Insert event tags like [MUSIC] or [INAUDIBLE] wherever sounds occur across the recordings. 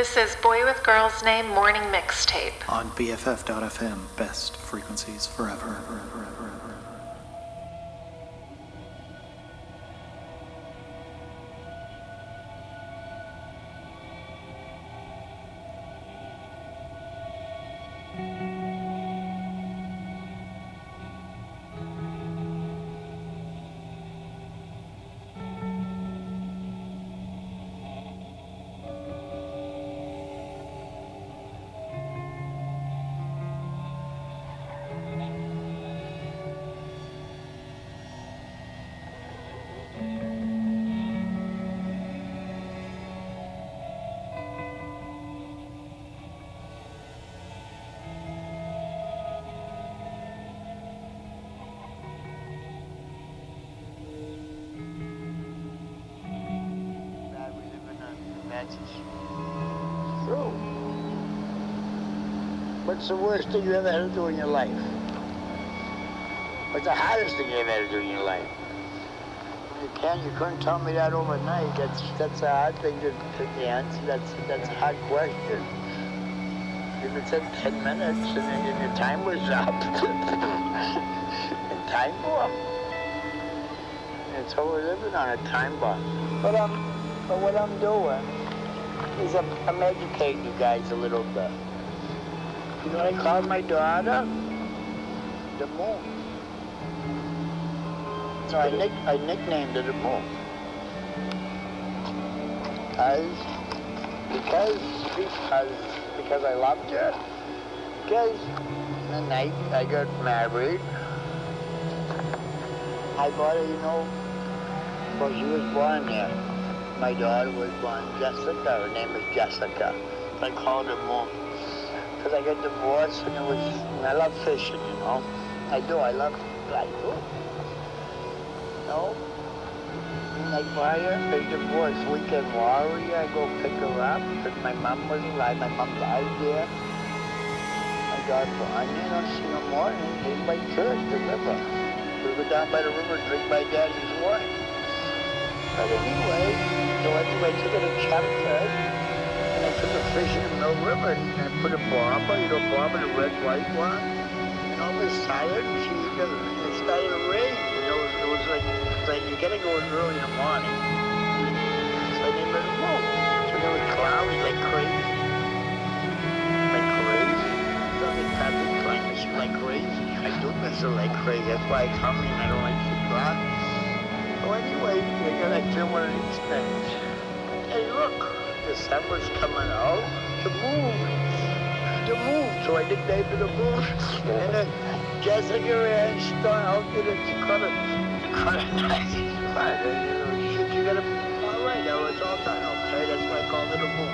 This is Boy with Girl's Name Morning Mixtape. On BFF.FM, best frequencies forever. bad What's the worst thing you ever had to do in your life? What's the hardest thing you ever had to do in your life? You can't. You couldn't tell me that overnight. That's that's a hard thing to, to answer. That's that's a hard question. If it said ten minutes and then your time was up, [LAUGHS] and time bomb. And so we're living on a time bomb. But um, but what I'm doing is I'm, I'm educating you guys a little bit. You know what I called my daughter? The moon. So I, nick, I nicknamed her the moon. Because, because, because, because I loved her. Because the night I got married, I bought her, you know, well, she was born there. My daughter was born Jessica. Her name is Jessica. I called her Moon. Because I got divorced and it was, and I love fishing, you know. I do, I love, I do. You know? I buy her a divorce weekend warrior. I go pick her up because my mom was alive. My mom died there. I My daughter born, you know, see more. And came by church, the river. We go down by the river, drink my daddy's wine. But anyway, so anyway, I took it to Chapter, and I took a fish in the River, and I put a barber, you know, barber, the red, white one, and all of a sudden, she, it started to rain, you know, it was like, it's like you gotta go early in the morning. So I named it a. So was clouds like crazy. Like crazy. Like crazy. I do miss her like crazy. That's why I come in, I don't like to drive. So anyway, we're gonna do things. Hey, look, December's coming out. The moon. The moon. So I nicknamed the moon. And then Jessica and Stone out there, she caught it. Caught it nice. And, you know, she said, you gotta, all right, now it's all done, okay? That's why I called it a moon.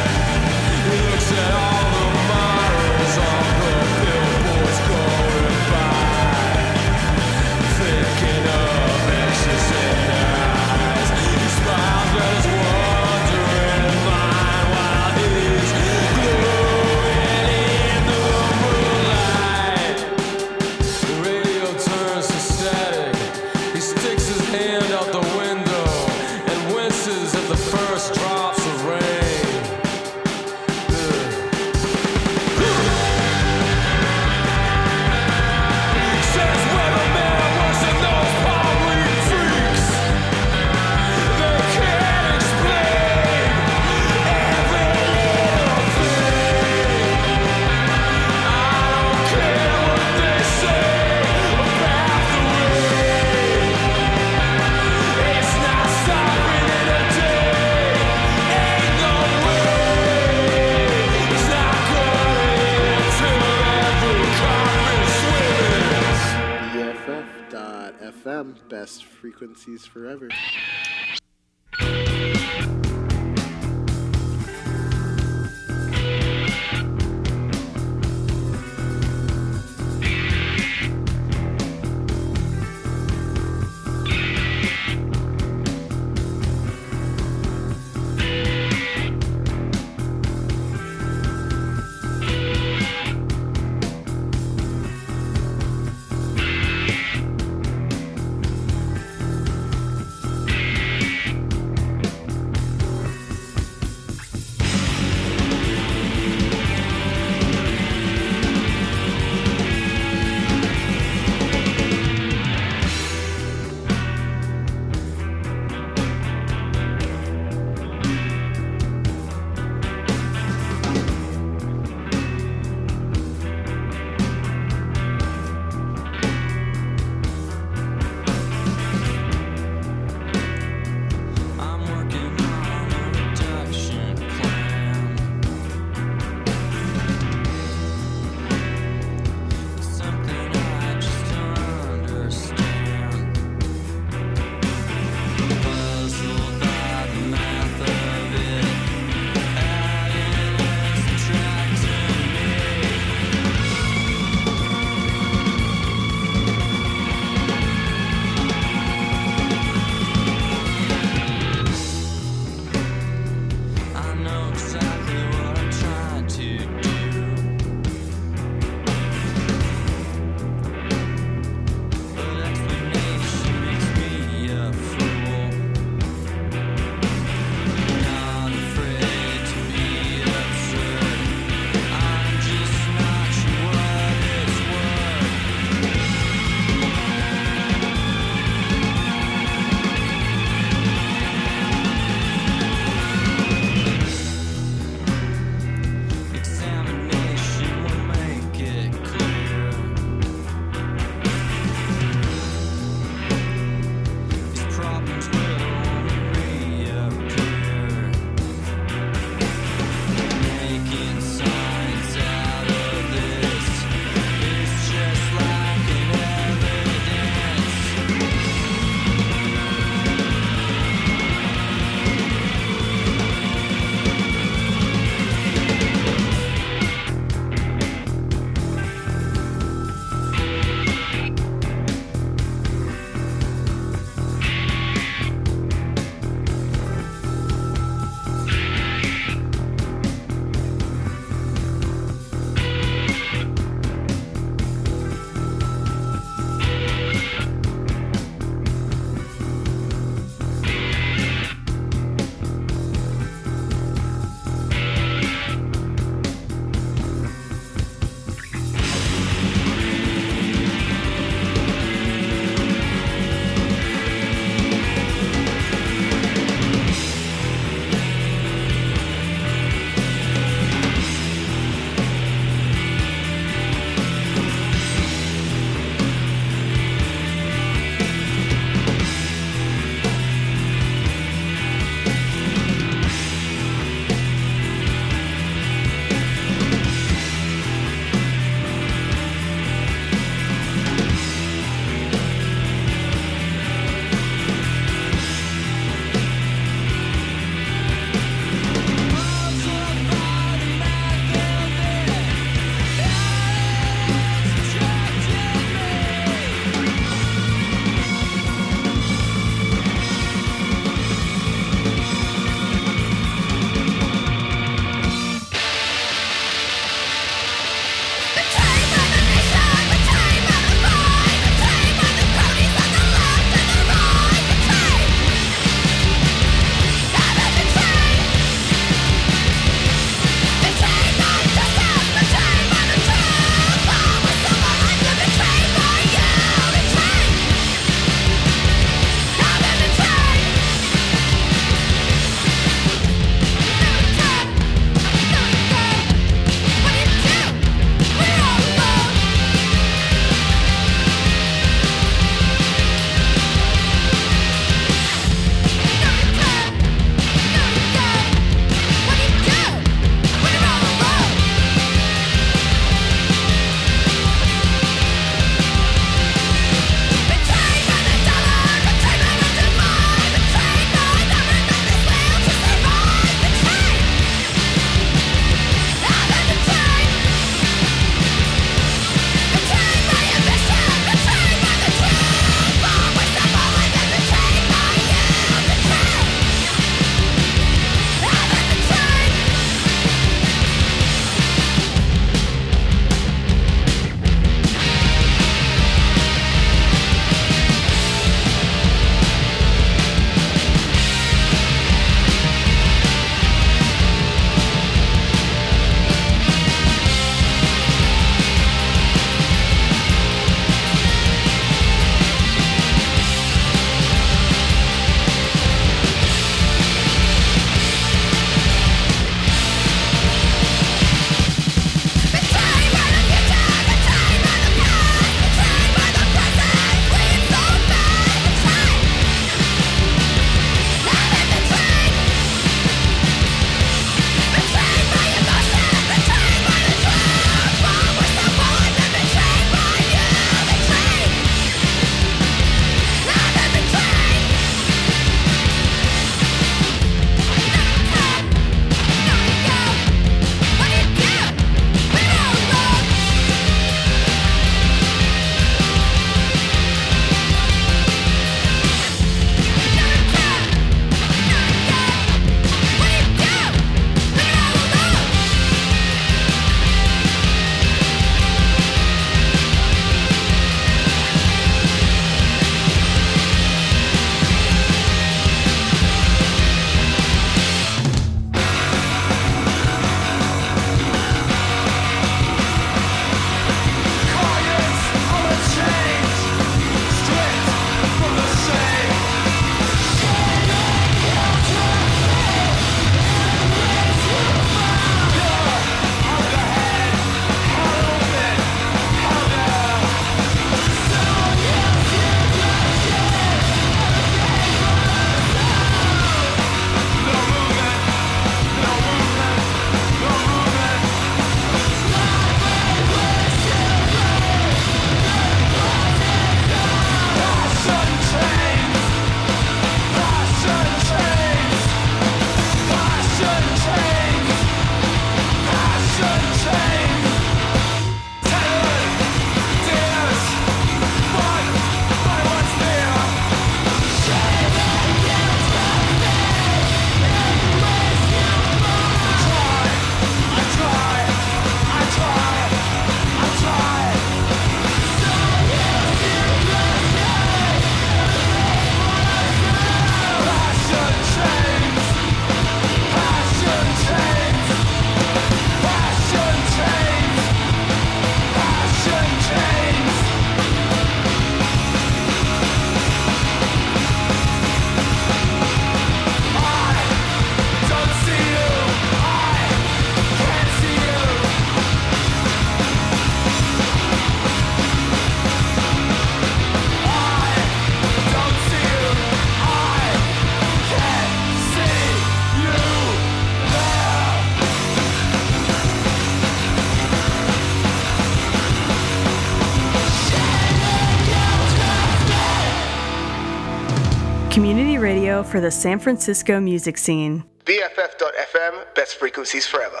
Radio for the San Francisco music scene. BFF.FM, best frequencies forever.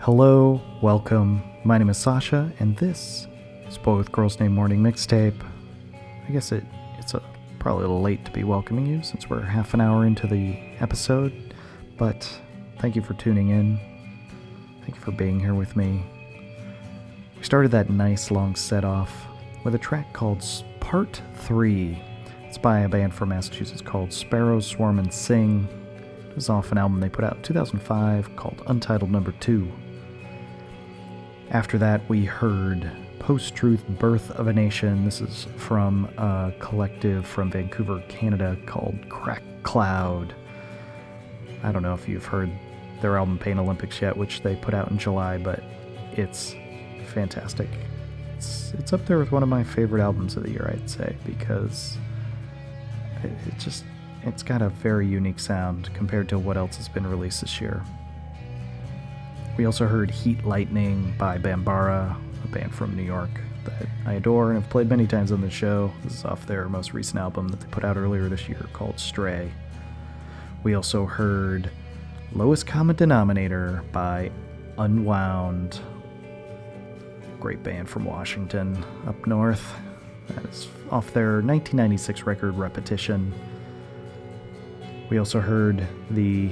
Hello, welcome. My name is Sasha, and this is Boy with Girls Name Morning Mixtape. I guess it it's a, probably a little late to be welcoming you since we're half an hour into the episode, but thank you for tuning in. Thank you for being here with me. We started that nice long set off with a track called Part 3. It's by a band from Massachusetts called Sparrows Swarm and Sing. It was off an album they put out in 2005 called Untitled Number 2. After that, we heard Post Truth Birth of a Nation. This is from a collective from Vancouver, Canada called Crack Cloud. I don't know if you've heard their album Pain Olympics yet, which they put out in July, but it's fantastic. It's, it's up there with one of my favorite albums of the year, I'd say, because it, just it's got a very unique sound compared to what else has been released this year. We also heard Heat Lightning by Bambara, a band from New York that I adore and have played many times on the show. This is off their most recent album that they put out earlier this year called Stray. We also heard Lowest Common Denominator by Unwound. Great band from Washington up north. That is off their 1996 record Repetition. We also heard the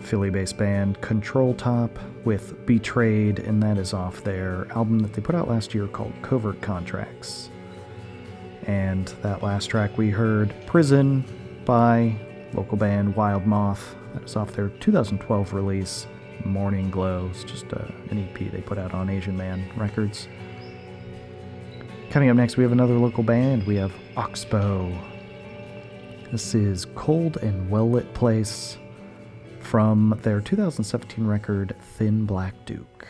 Philly based band Control Top with Betrayed, and that is off their album that they put out last year called Covert Contracts. And that last track we heard Prison by local band Wild Moth. That is off their 2012 release Mourning Glows, just uh, an EP they put out on Asian Man Records. Coming up next, we have another local band. We have Oxbow. This is Cold and Well Lit Place from their 2017 record Thin Black Duke.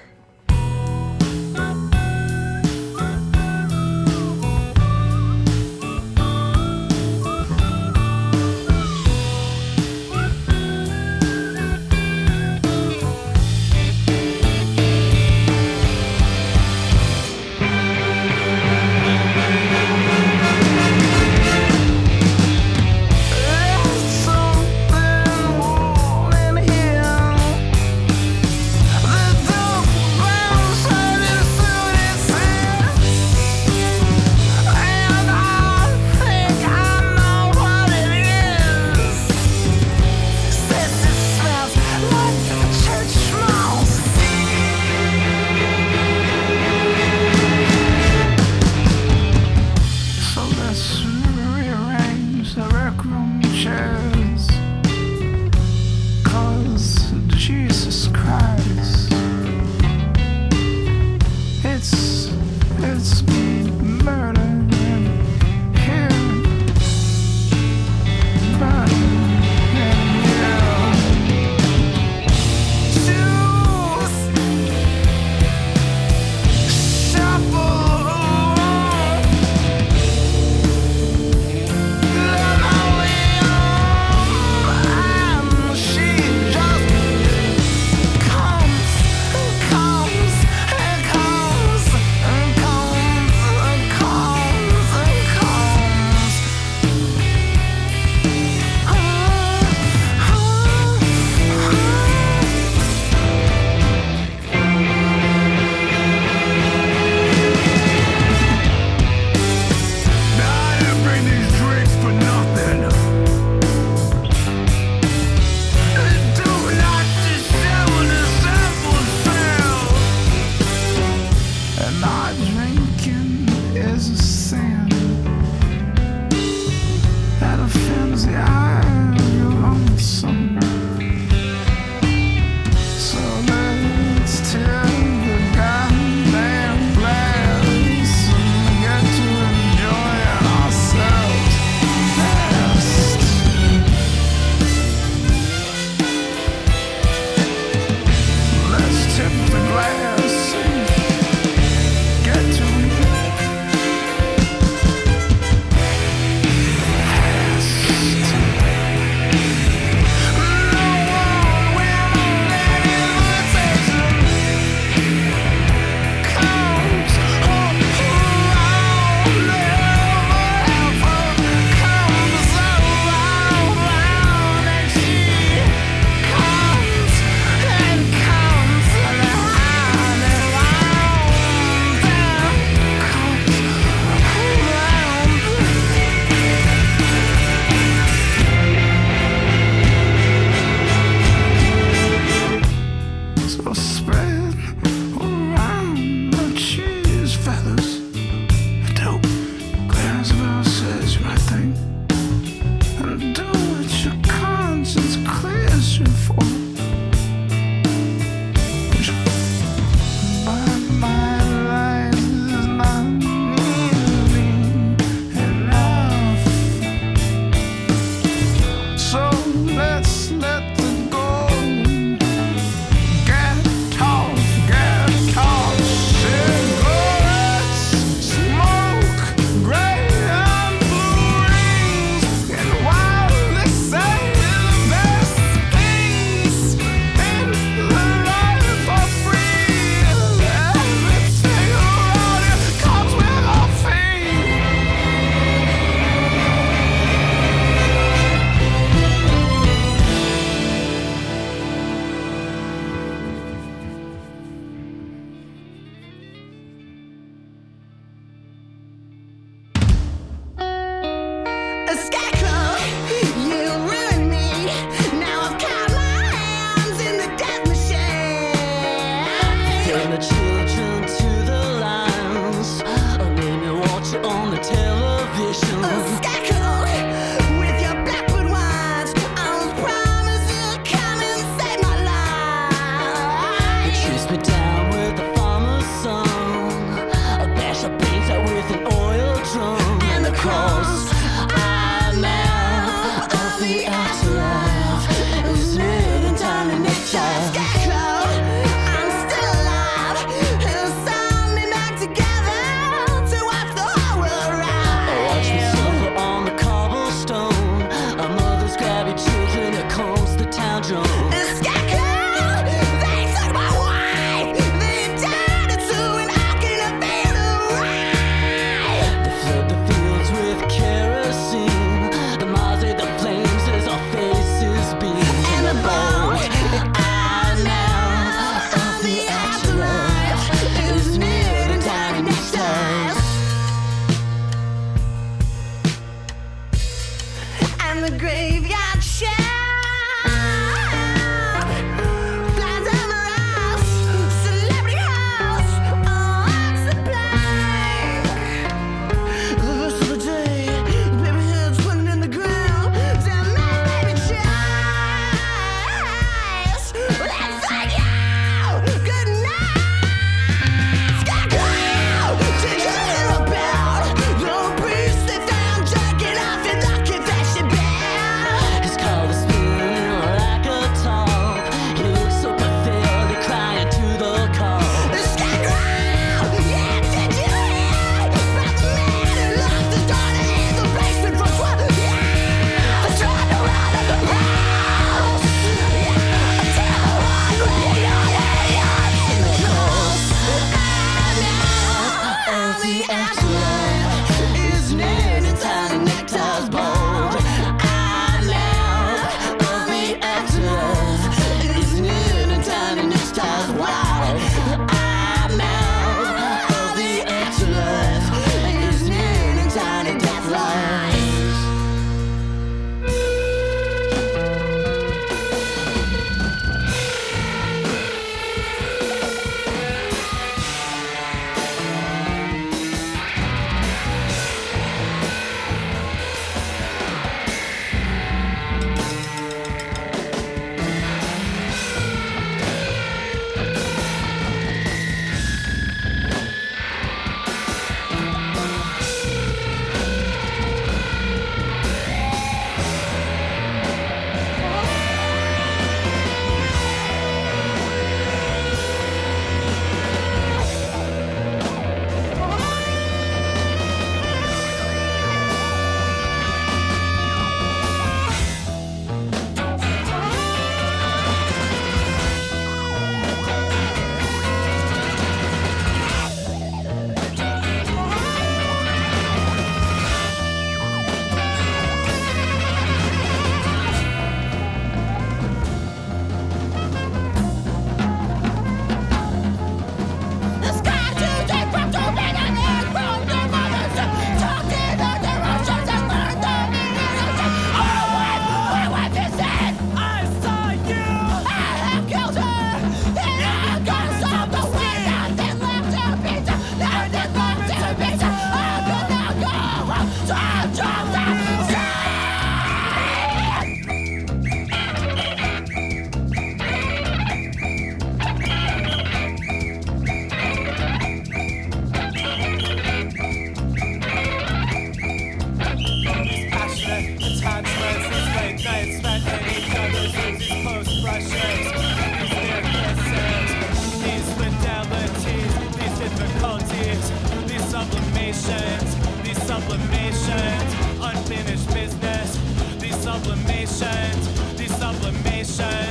sublimations, these sublimations, unfinished business, these sublimations, these sublimations.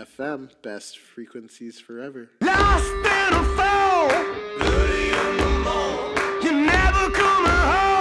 BFF.FM, best frequencies forever. Lost in a fall. The morning. You never coming home.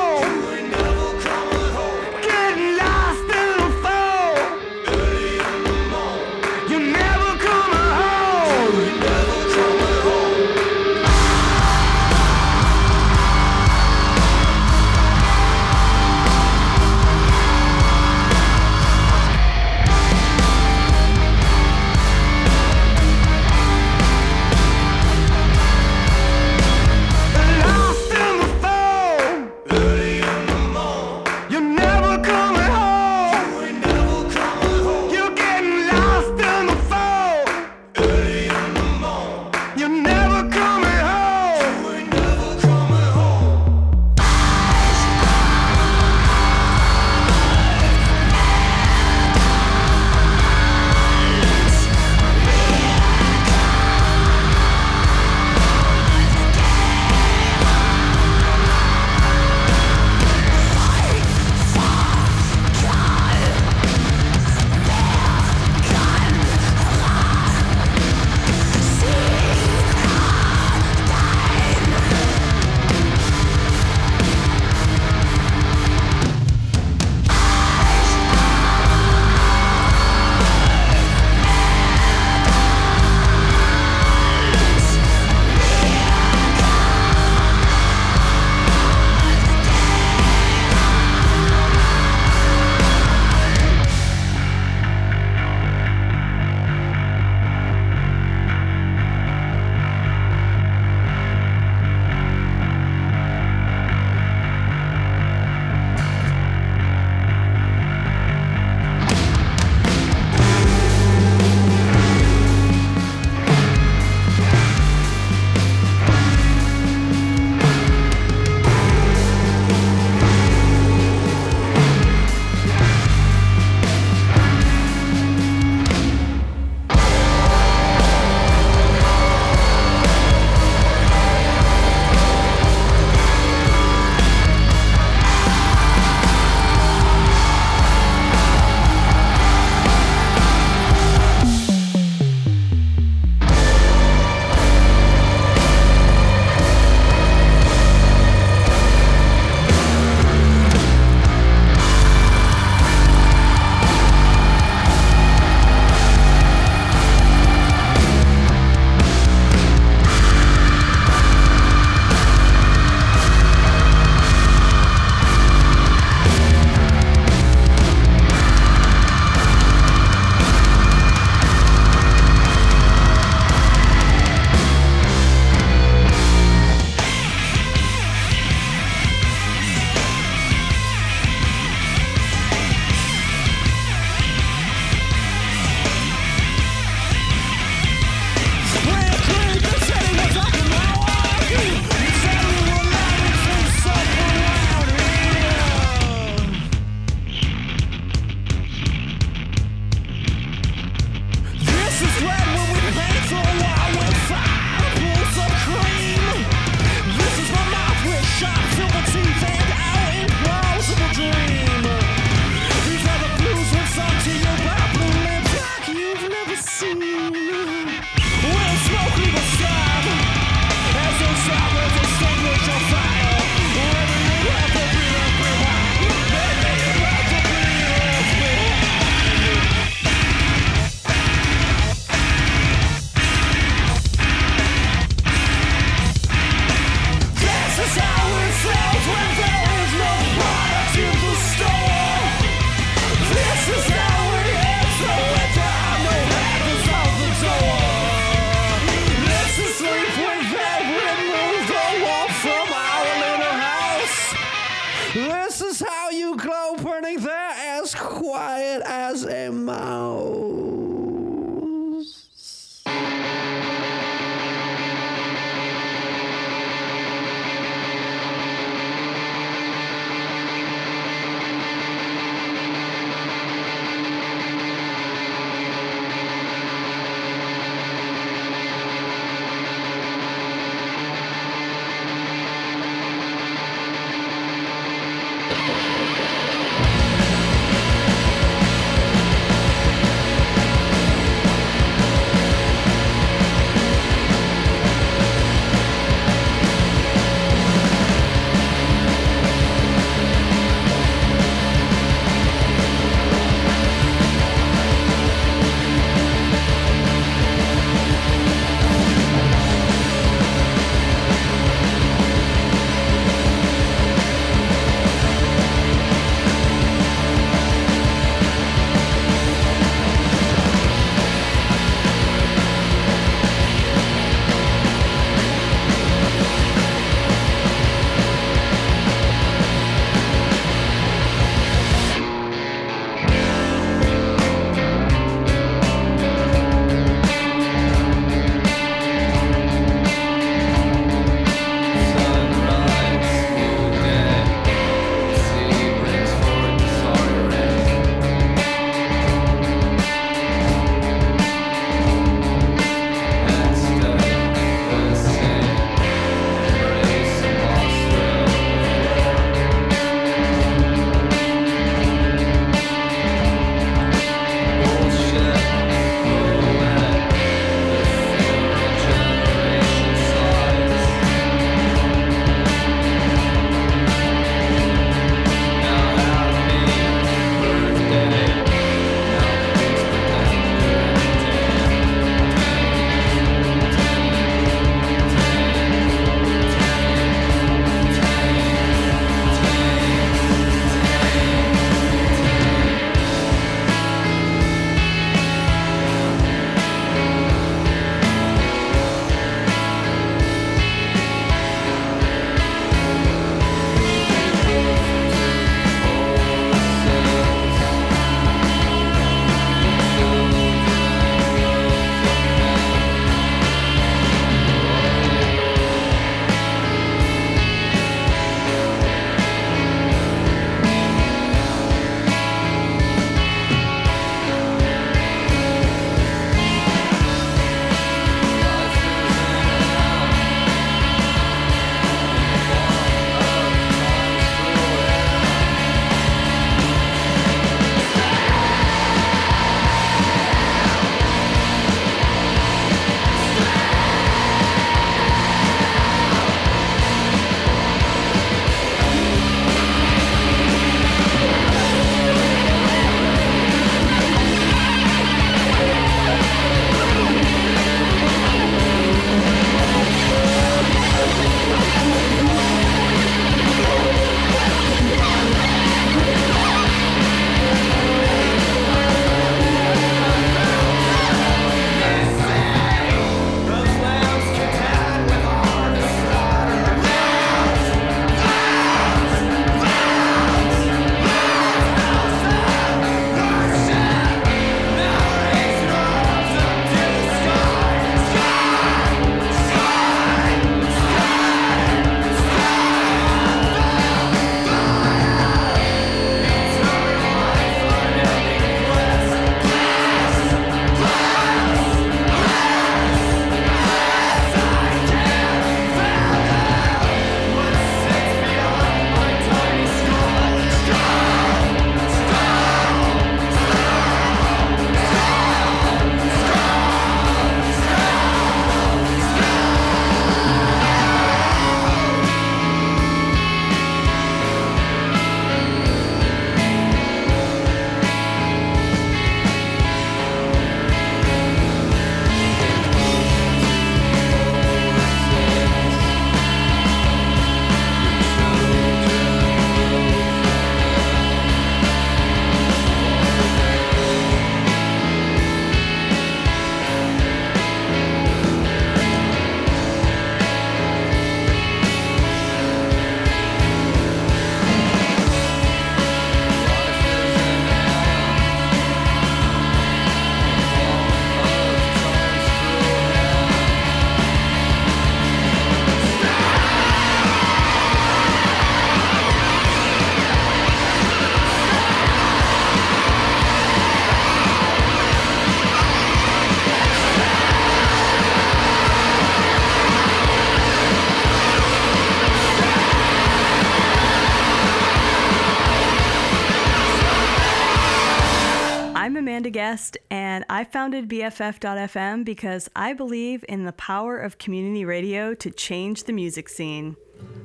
Guest, and I founded BFF.FM because I believe in the power of community radio to change the music scene.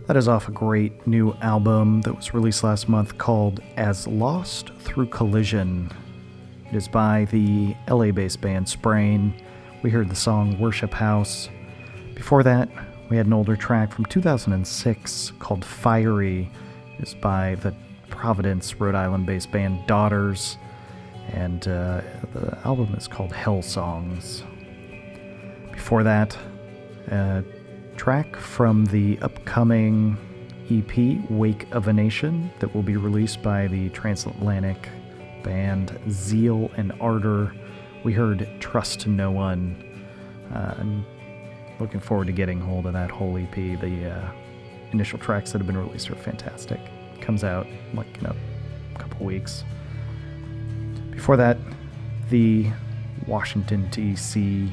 That is off a great new album that was released last month called As Lost Through Collision. It is by the LA based band Sprain. We heard the song Worship House. Before that, we had an older track from 2006 called Fiery. It is by the Providence, Rhode Island based band Daughters. And uh, the album is called Hell Songs. Before that, a track from the upcoming EP Wake of a Nation that will be released by the transatlantic band Zeal and Ardor. We heard Trust No One. Uh, I'm looking forward to getting hold of that whole EP. The uh, initial tracks that have been released are fantastic. Comes out like in a couple weeks. Before that, the Washington, D.C.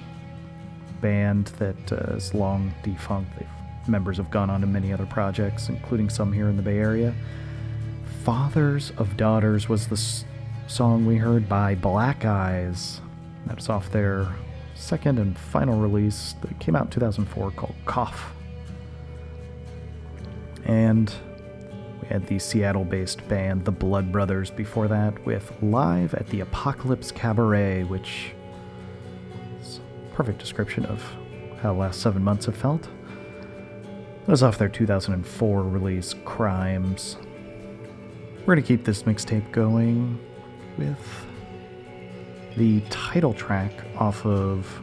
band that uh, is long defunct. They've, members have gone on to many other projects, including some here in the Bay Area. Fathers of Daughters was the s- song we heard by Black Eyes. That's off their second and final release that came out in 2004 called Cough. And we had the Seattle based band The Blood Brothers before that with Live at the Apocalypse Cabaret, which is a perfect description of how the last seven months have felt. That was off their 2004 release Crimes. We're going to keep this mixtape going with the title track off of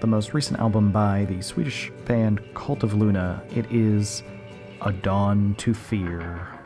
the most recent album by the Swedish band Cult of Luna. It is A Dawn to Fear.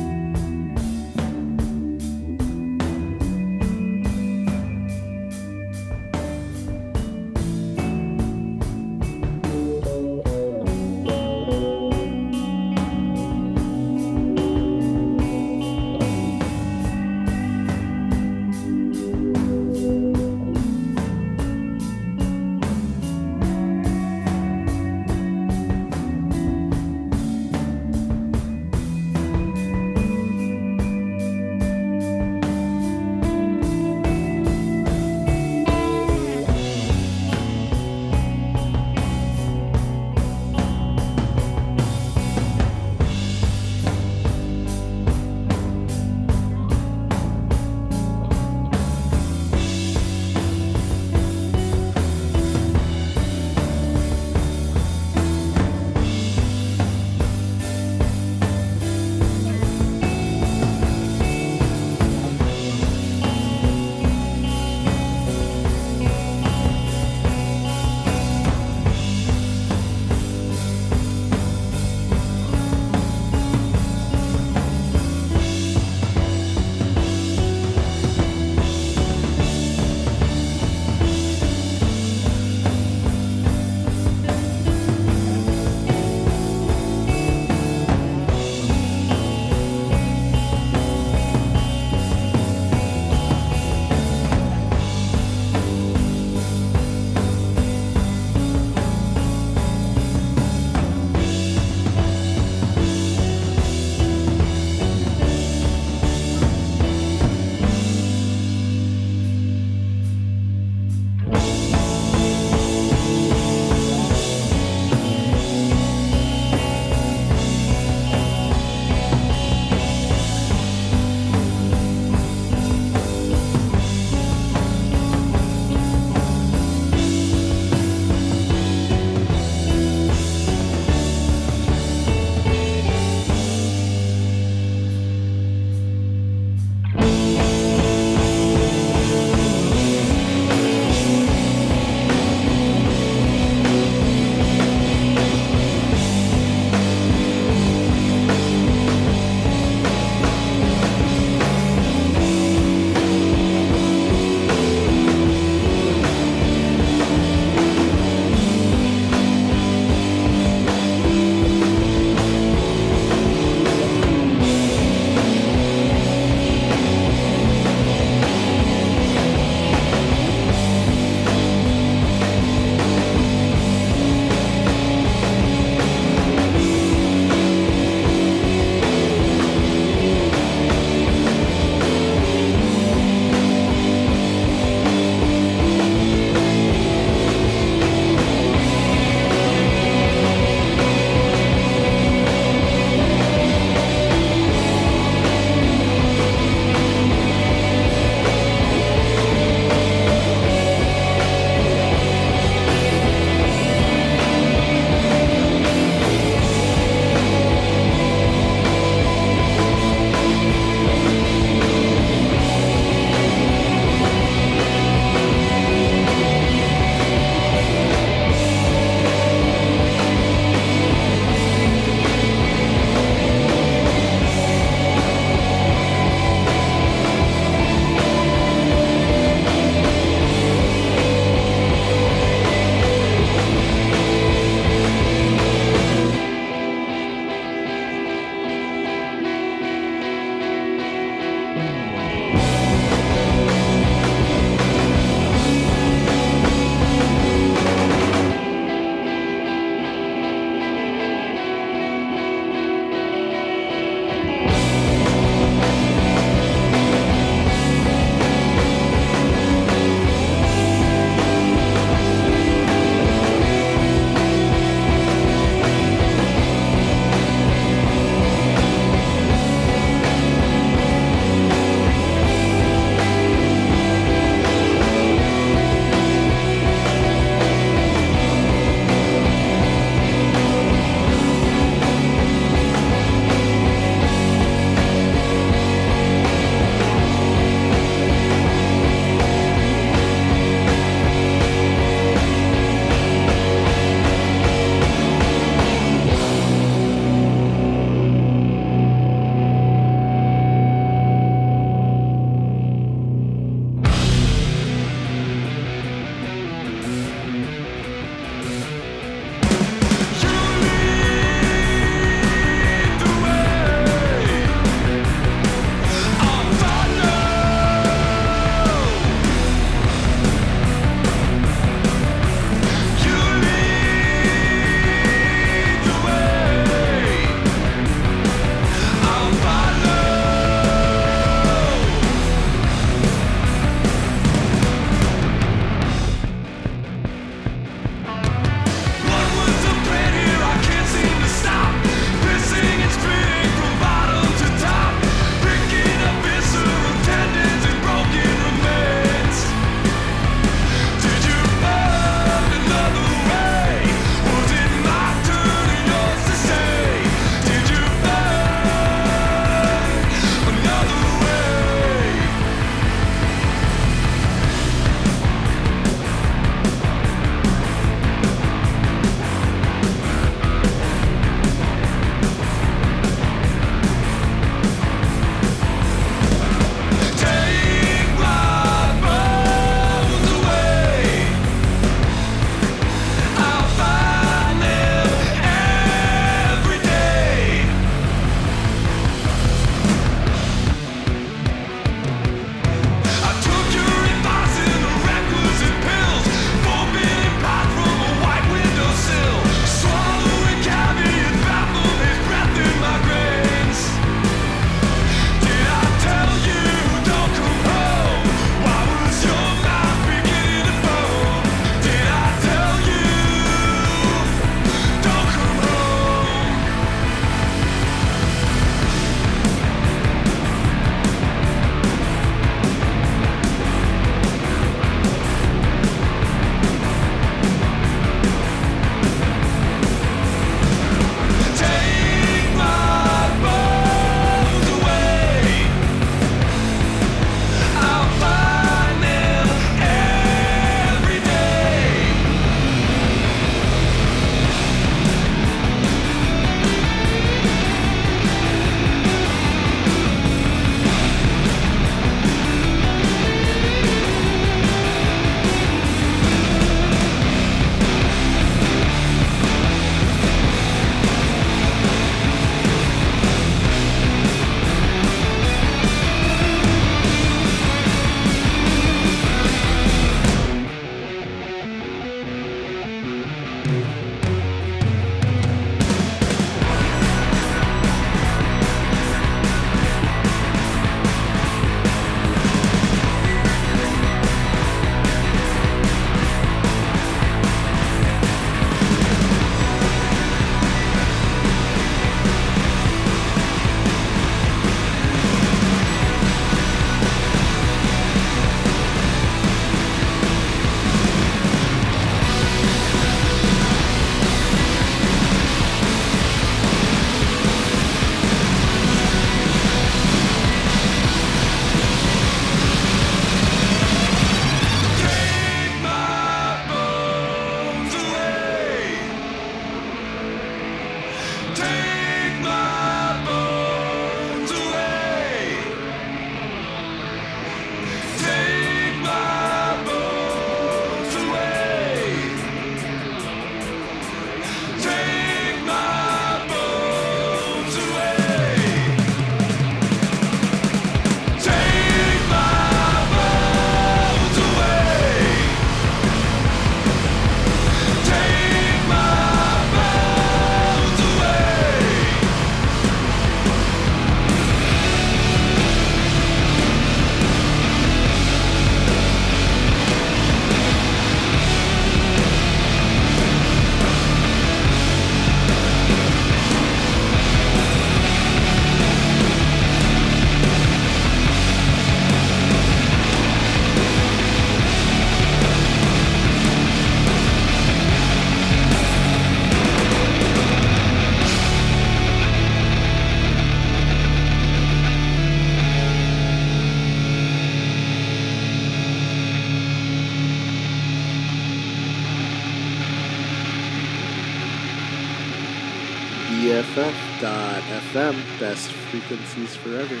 Frequencies forever.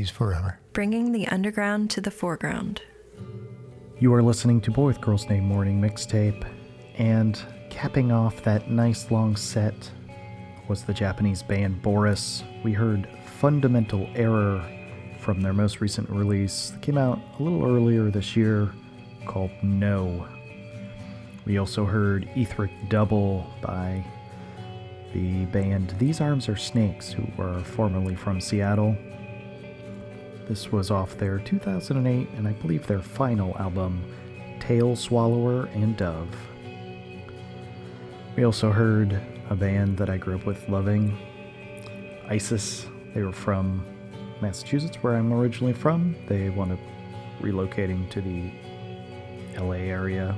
60s forever. Bringing the underground to the foreground. You are listening to Boy with Girls Name Morning mixtape, and capping off that nice long set was the Japanese band Boris. We heard Fundamental Error from their most recent release that came out a little earlier this year called No. We also heard Etheric Double by the band These Arms Are Snakes, who were formerly from Seattle. This was off their 2008 and I believe their final album, Tail Swallower and Dove. We also heard a band that I grew up with loving, Isis. They were from Massachusetts, where I'm originally from. They wound up relocating to the LA area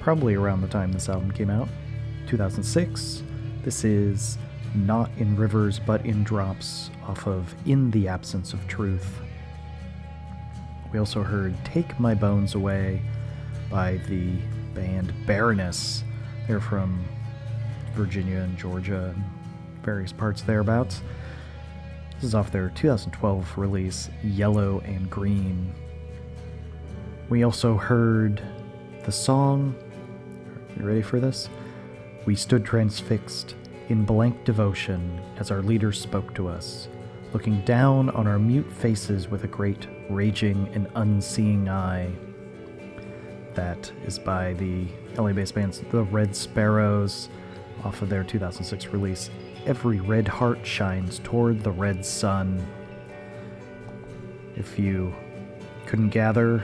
probably around the time this album came out, 2006. This is Not in Rivers But in Drops off of In the Absence of Truth. We also heard Take My Bones Away by the band Baroness. They're from Virginia and Georgia and various parts thereabouts. This is off their 2012 release, Yellow and Green. We also heard the song. You ready for this? We stood transfixed in blank devotion as our leader spoke to us, looking down on our mute faces with a great raging and unseeing eye. That is by the LA based band The Red Sparowes off of their 2006 release, Every Red Heart Shines Toward the Red Sun. If you couldn't gather,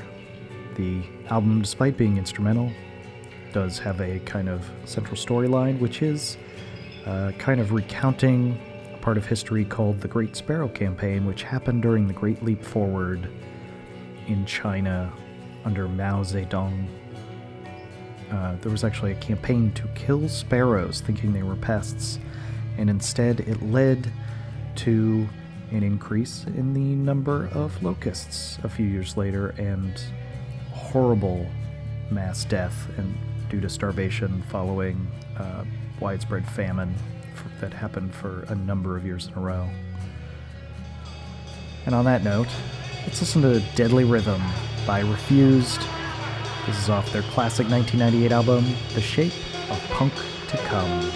the album, despite being instrumental, does have a kind of central storyline, which is uh, kind of recounting part of history called the Great Sparrow Campaign, which happened during the Great Leap Forward in China under Mao Zedong. Uh, there was actually a campaign to kill sparrows, thinking they were pests, and instead it led to an increase in the number of locusts a few years later and horrible mass death and due to starvation following uh, widespread famine that happened for a number of years in a row. And on that note, let's listen to Deadly Rhythm by Refused. This is off their classic 1998 album, The Shape of Punk to Come.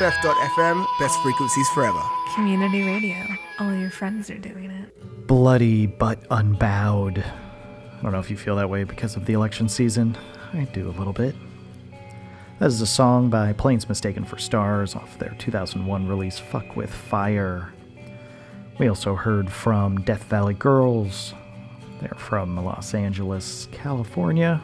BFF.FM, best frequencies forever. Community radio. All your friends are doing it. Bloody but unbowed. I don't know if you feel that way because of the election season. I do a little bit. That is a song by Planes Mistaken for Stars off their 2001 release Fuck with Fire. We also heard from Death Valley Girls. They're from Los Angeles, California.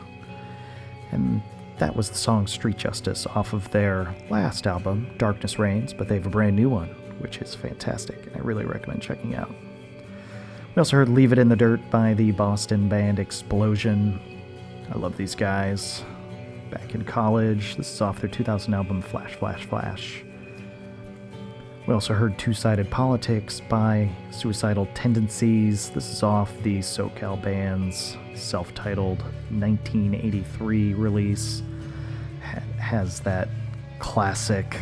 And that was the song Street Justice off of their last album, Darkness Reigns, but they have a brand new one, which is fantastic, and I really recommend checking out. We also heard Leave It in the Dirt by the Boston band Explosion. I love these guys. Back in college, this is off their 2000 album Flash, Flash, Flash. We also heard Two Sided Politics by Suicidal Tendencies. This is off the SoCal band's self titled 1983 release. Ha- has that classic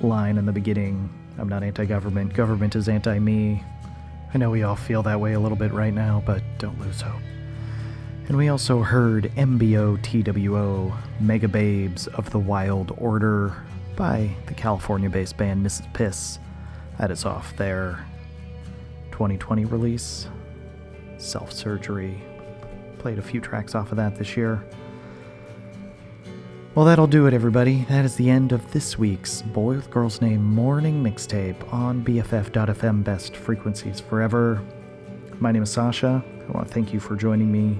line in the beginning I'm not anti government, government is anti me. I know we all feel that way a little bit right now, but don't lose hope. And we also heard MBO TWO, Mega Babes of the Wild Order by the California based band Mrs. Piss. That is off their 2020 release, Self Surgery. Played a few tracks off of that this year. Well, that'll do it, everybody. That is the end of this week's Boy with Girl's Name morning mixtape on BFF.FM Best Frequencies Forever. My name is Sasha. I want to thank you for joining me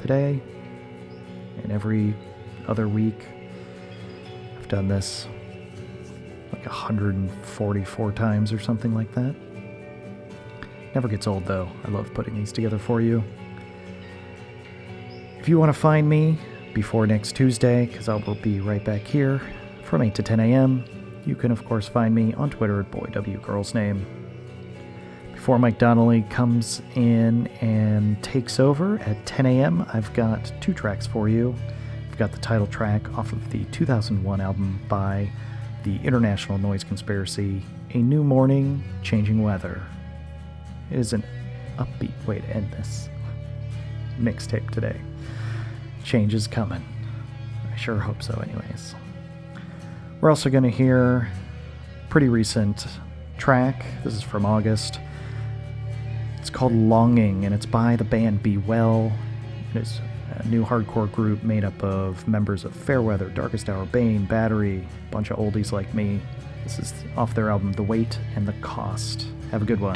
today and every other week. I've done this like 144 times or something like that. Never gets old though. I love putting these together for you. If you want to find me before next Tuesday, because I will be right back here from 8 to 10 a.m., you can of course find me on Twitter at BoyWGirlsName. Before Mike Donnelly comes in and takes over at 10 a.m., I've got two tracks for you. I've got the title track off of the 2001 album by the International Noise Conspiracy, A New Morning, Changing Weather. It is an upbeat way to end this mixtape today. Change is coming. I sure hope so, anyways. We're also going to hear pretty recent track. This is from August. It's called Longing, and it's by the band Be Well. It is a new hardcore group made up of members of Fairweather, Darkest Hour, Bane, Battery, a bunch of oldies like me. This is off their album The Weight and the Cost. Have a good one.